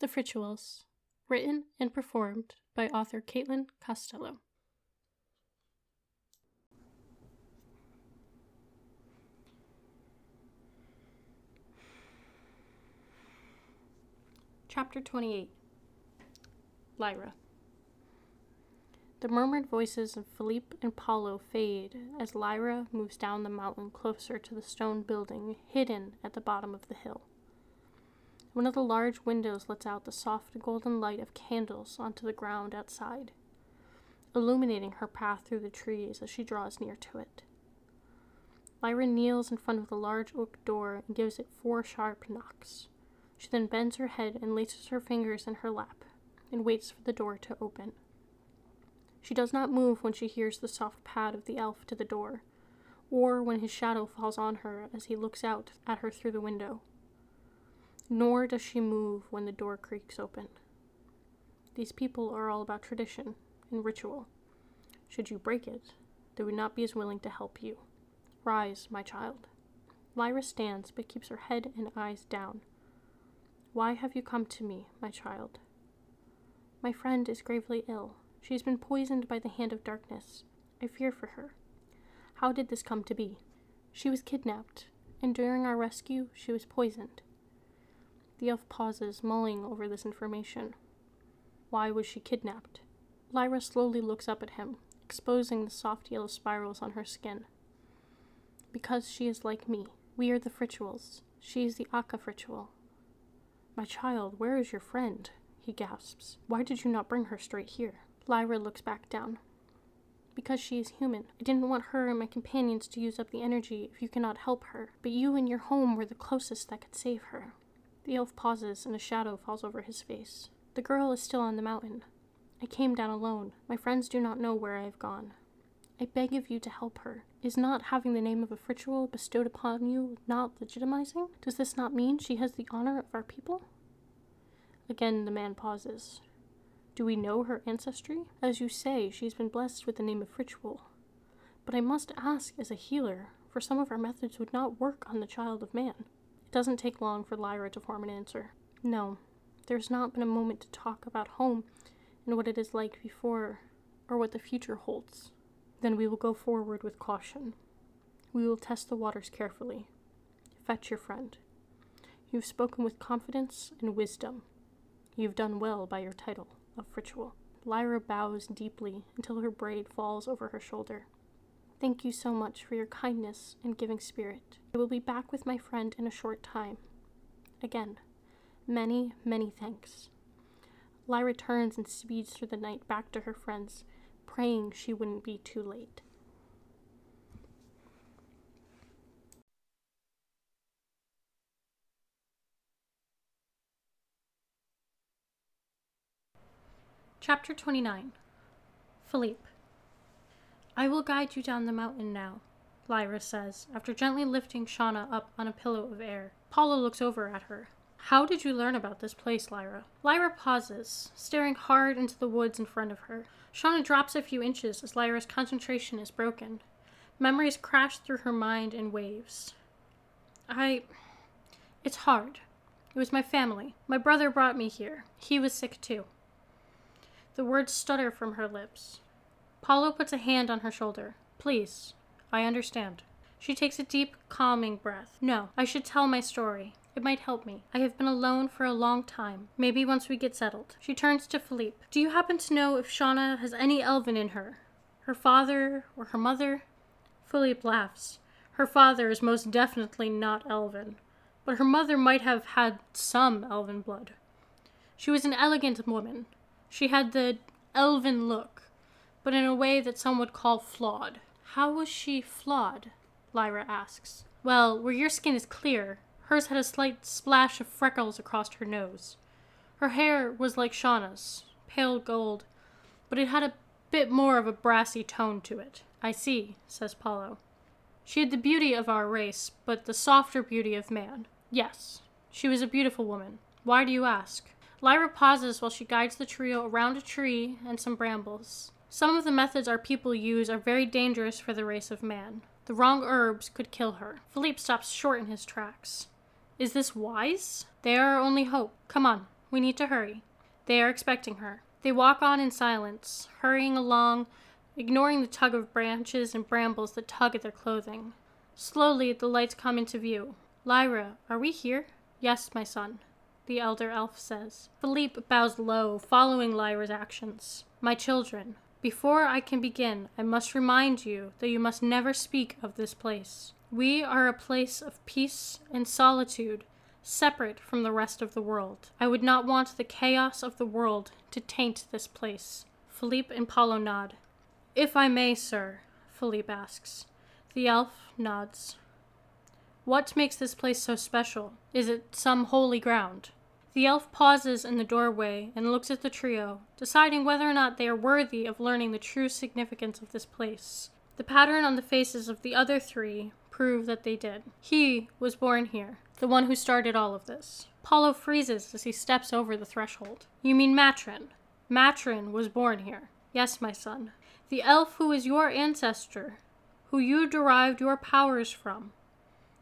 The Rituals, written and performed by author Caitlin Costello. Chapter 28 Lyra The murmured voices of Philippe and Paulo fade as Lyra moves down the mountain closer to the stone building hidden at the bottom of the hill. One of the large windows lets out the soft golden light of candles onto the ground outside, illuminating her path through the trees as she draws near to it. Lyra kneels in front of the large oak door and gives it four sharp knocks. She then bends her head and laces her fingers in her lap and waits for the door to open. She does not move when she hears the soft pad of the elf to the door, or when his shadow falls on her as he looks out at her through the window. Nor does she move when the door creaks open. These people are all about tradition and ritual. Should you break it, they would not be as willing to help you. Rise, my child. Lyra stands, but keeps her head and eyes down. Why have you come to me, my child? My friend is gravely ill. She has been poisoned by the hand of darkness. I fear for her. How did this come to be? She was kidnapped, and during our rescue, she was poisoned. The elf pauses, mulling over this information. Why was she kidnapped? Lyra slowly looks up at him, exposing the soft yellow spirals on her skin. Because she is like me. We are the Rituals. She is the Aqua Ritual. My child, where is your friend? He gasps. Why did you not bring her straight here? Lyra looks back down. Because she is human. I didn't want her and my companions to use up the energy if you cannot help her, but you and your home were the closest that could save her. The elf pauses and a shadow falls over his face. The girl is still on the mountain. I came down alone. My friends do not know where I have gone. I beg of you to help her. Is not having the name of a ritual bestowed upon you not legitimizing? Does this not mean she has the honor of our people? Again the man pauses. Do we know her ancestry? As you say, she has been blessed with the name of ritual. But I must ask as a healer, for some of our methods would not work on the child of man. It doesn't take long for Lyra to form an answer. No, there's not been a moment to talk about home and what it is like before, or what the future holds. Then we will go forward with caution. We will test the waters carefully. Fetch your friend. You've spoken with confidence and wisdom. You've done well by your title of ritual. Lyra bows deeply until her braid falls over her shoulder. Thank you so much for your kindness and giving spirit. I will be back with my friend in a short time. Again, many, many thanks. Lyra turns and speeds through the night back to her friends, praying she wouldn't be too late. Chapter 29 Philippe I will guide you down the mountain now, Lyra says, after gently lifting Shauna up on a pillow of air. Paulo looks over at her. How did you learn about this place, Lyra? Lyra pauses, staring hard into the woods in front of her. Shauna drops a few inches as Lyra's concentration is broken. Memories crash through her mind in waves. I. It's hard. It was my family. My brother brought me here. He was sick too. The words stutter from her lips. Paulo puts a hand on her shoulder. Please, I understand. She takes a deep, calming breath. No, I should tell my story. It might help me. I have been alone for a long time. Maybe once we get settled. She turns to Philippe. Do you happen to know if Shauna has any elven in her? Her father or her mother? Philippe laughs. Her father is most definitely not elven, but her mother might have had some elven blood. She was an elegant woman. She had the elven look, but in a way that some would call flawed. How was she flawed? Lyra asks. Well, where your skin is clear, hers had a slight splash of freckles across her nose. Her hair was like Shauna's, pale gold, but it had a bit more of a brassy tone to it. I see, says Paulo. She had the beauty of our race, but the softer beauty of man. Yes, she was a beautiful woman. Why do you ask? Lyra pauses while she guides the trio around a tree and some brambles. Some of the methods our people use are very dangerous for the race of man. The wrong herbs could kill her. Philippe stops short in his tracks. Is this wise? They are our only hope. Come on, We need to hurry. They are expecting her. They walk on in silence, hurrying along, ignoring the tug of branches and brambles that tug at their clothing. Slowly, the lights come into view. Lyra, are we here? Yes, my son, the elder elf says. Philippe bows low, following Lyra's actions. My children, before I can begin, I must remind you that you must never speak of this place. We are a place of peace and solitude, separate from the rest of the world. I would not want the chaos of the world to taint this place. Philippe and Paulo nod. If I may, sir, Philippe asks. The elf nods. What makes this place so special? Is it some holy ground? The elf pauses in the doorway and looks at the trio, deciding whether or not they are worthy of learning the true significance of this place. The pattern on the faces of the other three prove that they did. He was born here, the one who started all of this. Paulo freezes as he steps over the threshold. You mean Matrin? Matrin was born here. Yes, my son. The elf who is your ancestor, who you derived your powers from,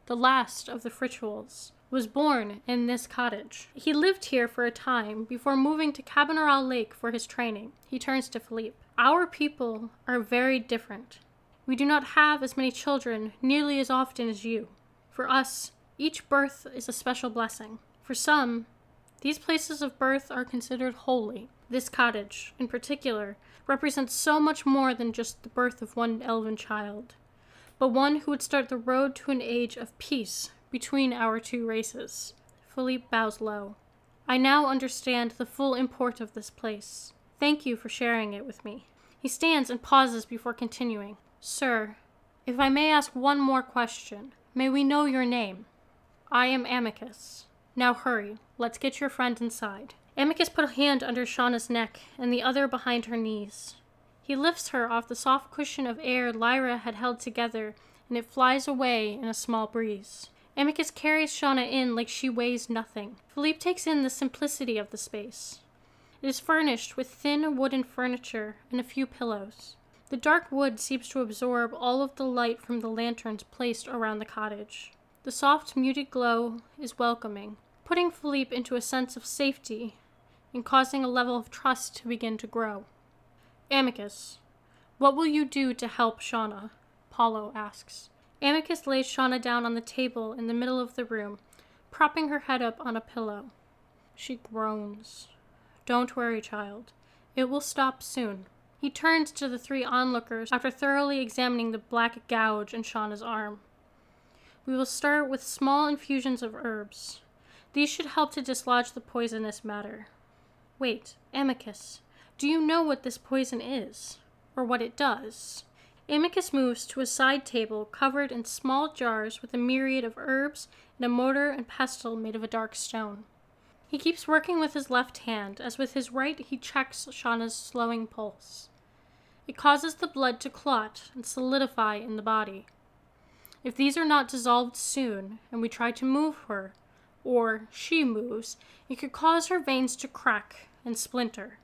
the last of the Rituals, was born in this cottage. He lived here for a time before moving to Cabanneral Lake for his training. He turns to Philippe. Our people are very different. We do not have as many children nearly as often as you. For us, each birth is a special blessing. For some, these places of birth are considered holy. This cottage, in particular, represents so much more than just the birth of one elven child, but one who would start the road to an age of peace between our two races. Philippe bows low. I now understand the full import of this place. Thank you for sharing it with me. He stands and pauses before continuing. Sir, if I may ask one more question, may we know your name? I am Amicus. Now hurry, let's get your friend inside. Amicus put a hand under Shauna's neck and the other behind her knees. He lifts her off the soft cushion of air Lyra had held together, and it flies away in a small breeze. Amicus carries Shauna in like she weighs nothing. Philippe takes in the simplicity of the space. It is furnished with thin wooden furniture and a few pillows. The dark wood seems to absorb all of the light from the lanterns placed around the cottage. The soft, muted glow is welcoming, putting Philippe into a sense of safety and causing a level of trust to begin to grow. Amicus, what will you do to help Shauna? Paulo asks. Amicus lays Shauna down on the table in the middle of the room, propping her head up on a pillow. She groans. Don't worry, child. It will stop soon. He turns to the three onlookers after thoroughly examining the black gouge in Shauna's arm. We will start with small infusions of herbs. These should help to dislodge the poisonous matter. Wait, Amicus, do you know what this poison is? Or what it does? Amicus moves to a side table covered in small jars with a myriad of herbs and a mortar and pestle made of a dark stone. He keeps working with his left hand, as with his right he checks Shauna's slowing pulse. It causes the blood to clot and solidify in the body. If these are not dissolved soon, and we try to move her, or she moves, it could cause her veins to crack and splinter.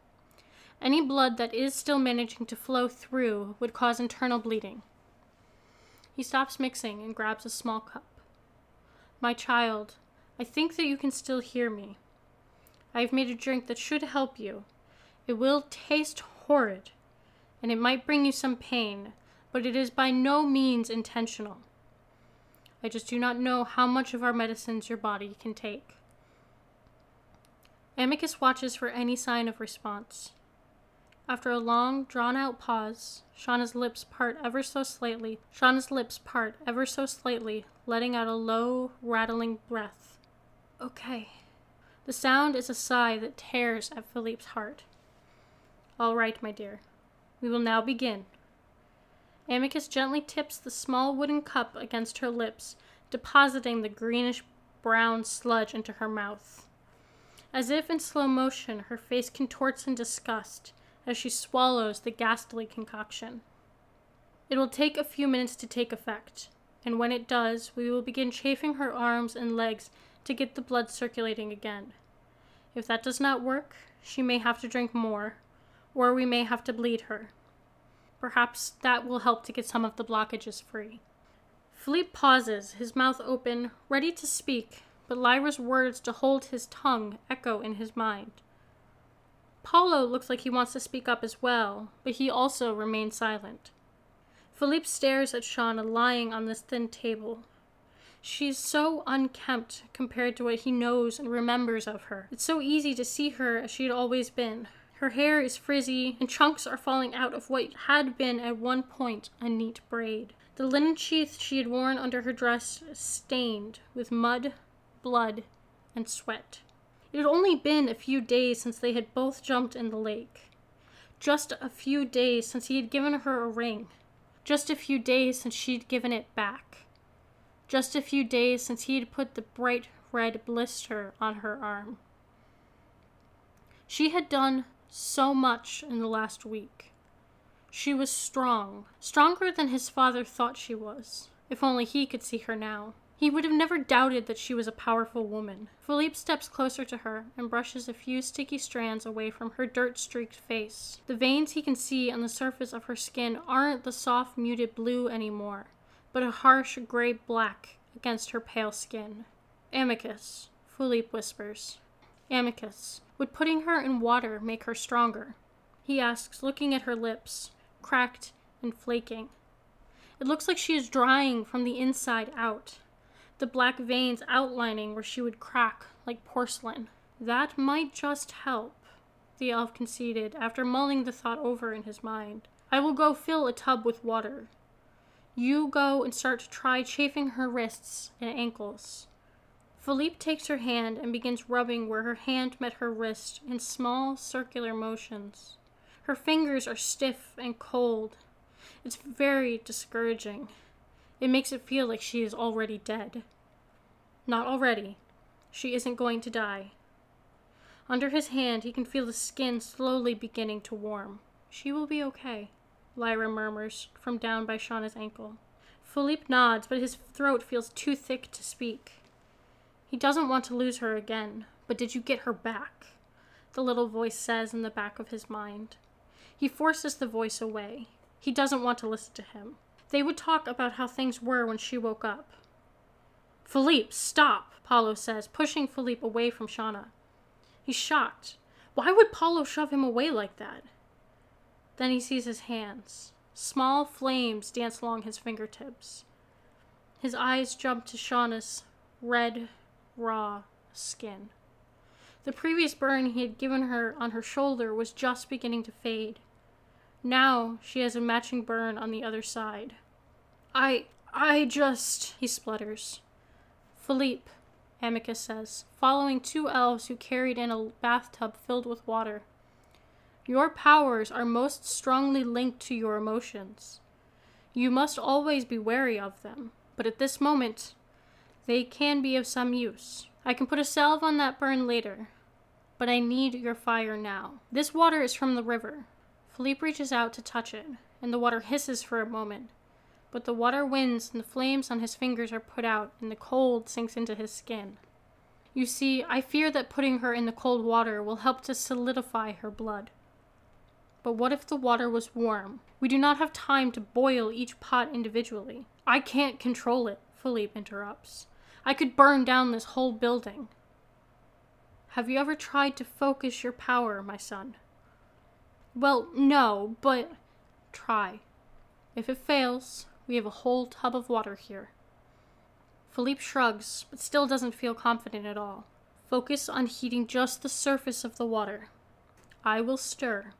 Any blood that is still managing to flow through would cause internal bleeding. He stops mixing and grabs a small cup. My child, I think that you can still hear me. I have made a drink that should help you. It will taste horrid, and it might bring you some pain, but it is by no means intentional. I just do not know how much of our medicines your body can take. Amicus watches for any sign of response. After a long, drawn out pause, Shauna's lips part ever so slightly. Shauna's lips part ever so slightly, letting out a low, rattling breath. Okay. The sound is a sigh that tears at Philippe's heart. All right, my dear. We will now begin. Amicus gently tips the small wooden cup against her lips, depositing the greenish brown sludge into her mouth. As if in slow motion, her face contorts in disgust as she swallows the ghastly concoction. It will take a few minutes to take effect, and when it does, we will begin chafing her arms and legs to get the blood circulating again. If that does not work, she may have to drink more, or we may have to bleed her. Perhaps that will help to get some of the blockages free. Philippe pauses, his mouth open, ready to speak, but Lyra's words to hold his tongue echo in his mind. Paulo looks like he wants to speak up as well, but he also remains silent. Philippe stares at Shauna lying on this thin table. She's so unkempt compared to what he knows and remembers of her. It's so easy to see her as she had always been. Her hair is frizzy, and chunks are falling out of what had been at one point a neat braid. The linen sheath she had worn under her dress stained with mud, blood, and sweat. It had only been a few days since they had both jumped in the lake. Just a few days since he had given her a ring. Just a few days since she'd given it back. Just a few days since he had put the bright red blister on her arm. She had done so much in the last week. She was strong, stronger than his father thought she was. If only he could see her now. He would have never doubted that she was a powerful woman. Philippe steps closer to her and brushes a few sticky strands away from her dirt streaked face. The veins he can see on the surface of her skin aren't the soft, muted blue anymore, but a harsh gray black against her pale skin. Amicus, Philippe whispers. Amicus, would putting her in water make her stronger? He asks, looking at her lips, cracked and flaking. It looks like she is drying from the inside out the black veins outlining where she would crack like porcelain. That might just help, the elf conceded after mulling the thought over in his mind. I will go fill a tub with water. You go and start to try chafing her wrists and ankles. Philippe takes her hand and begins rubbing where her hand met her wrist in small circular motions. Her fingers are stiff and cold. It's very discouraging. It makes it feel like she is already dead. Not already. She isn't going to die. Under his hand, he can feel the skin slowly beginning to warm. She will be okay, Lyra murmurs from down by Shauna's ankle. Philippe nods, but his throat feels too thick to speak. He doesn't want to lose her again, but did you get her back? The little voice says in the back of his mind. He forces the voice away. He doesn't want to listen to him. They would talk about how things were when she woke up. Philippe, stop, Paulo says, pushing Philippe away from Shauna. He's shocked. Why would Paulo shove him away like that? Then he sees his hands. Small flames dance along his fingertips. His eyes jump to Shauna's red, raw skin. The previous burn he had given her on her shoulder was just beginning to fade. Now she has a matching burn on the other side. I. I just. he splutters. Philippe, Amicus says, following two elves who carried in a bathtub filled with water. Your powers are most strongly linked to your emotions. You must always be wary of them, but at this moment, they can be of some use. I can put a salve on that burn later, but I need your fire now. This water is from the river. Philippe reaches out to touch it, and the water hisses for a moment, but the water wins and the flames on his fingers are put out and the cold sinks into his skin. You see, I fear that putting her in the cold water will help to solidify her blood. But what if the water was warm? We do not have time to boil each pot individually. I can't control it, Philippe interrupts. I could burn down this whole building. Have you ever tried to focus your power, my son? Well, no, but try. If it fails, we have a whole tub of water here. Philippe shrugs, but still doesn't feel confident at all. Focus on heating just the surface of the water. I will stir.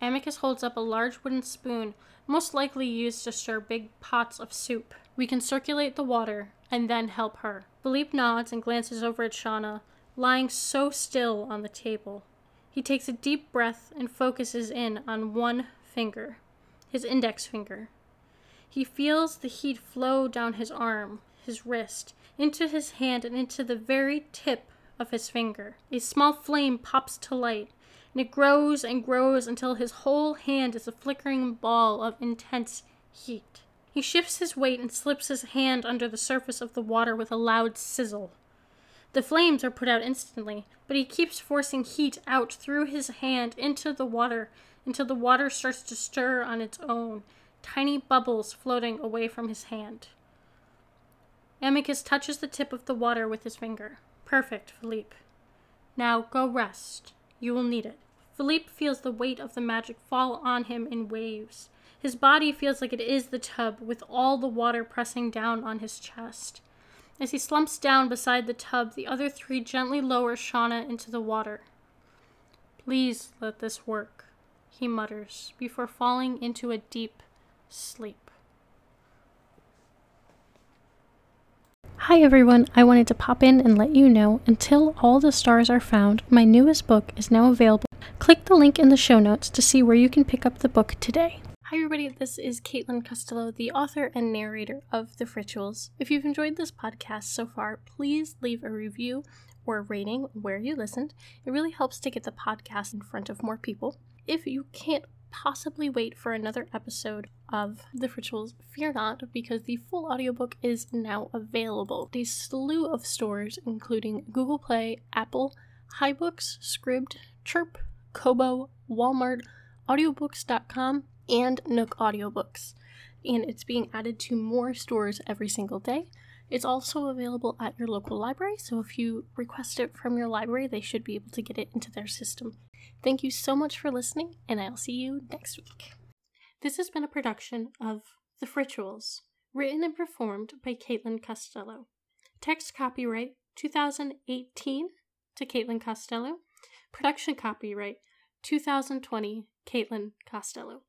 Amicus holds up a large wooden spoon, most likely used to stir big pots of soup. We can circulate the water and then help her. Philippe nods and glances over at Shauna, lying so still on the table. He takes a deep breath and focuses in on one finger, his index finger. He feels the heat flow down his arm, his wrist, into his hand, and into the very tip of his finger. A small flame pops to light, and it grows and grows until his whole hand is a flickering ball of intense heat. He shifts his weight and slips his hand under the surface of the water with a loud sizzle. The flames are put out instantly, but he keeps forcing heat out through his hand into the water until the water starts to stir on its own tiny bubbles floating away from his hand. Amicus touches the tip of the water with his finger. Perfect, Philippe. Now go rest. You will need it. Philippe feels the weight of the magic fall on him in waves. His body feels like it is the tub, with all the water pressing down on his chest. As he slumps down beside the tub, the other three gently lower Shauna into the water. Please let this work, he mutters, before falling into a deep sleep. Hi everyone, I wanted to pop in and let you know until all the stars are found, my newest book is now available. Click the link in the show notes to see where you can pick up the book today. Hi everybody, this is Caitlin Costello, the author and narrator of The Rituals. If you've enjoyed this podcast so far, please leave a review or rating where you listened. It really helps to get the podcast in front of more people. If you can't possibly wait for another episode of The Rituals, fear not, because the full audiobook is now available. A slew of stores, including Google Play, Apple, HiBooks, Scribd, Chirp, Kobo, Walmart, audiobooks.com, and Nook Audiobooks. And it's being added to more stores every single day. It's also available at your local library, so if you request it from your library, they should be able to get it into their system. Thank you so much for listening, and I'll see you next week. This has been a production of The Rituals, written and performed by Caitlin Costello. Text copyright 2018 to Caitlin Costello. Production copyright 2020 Caitlin Costello.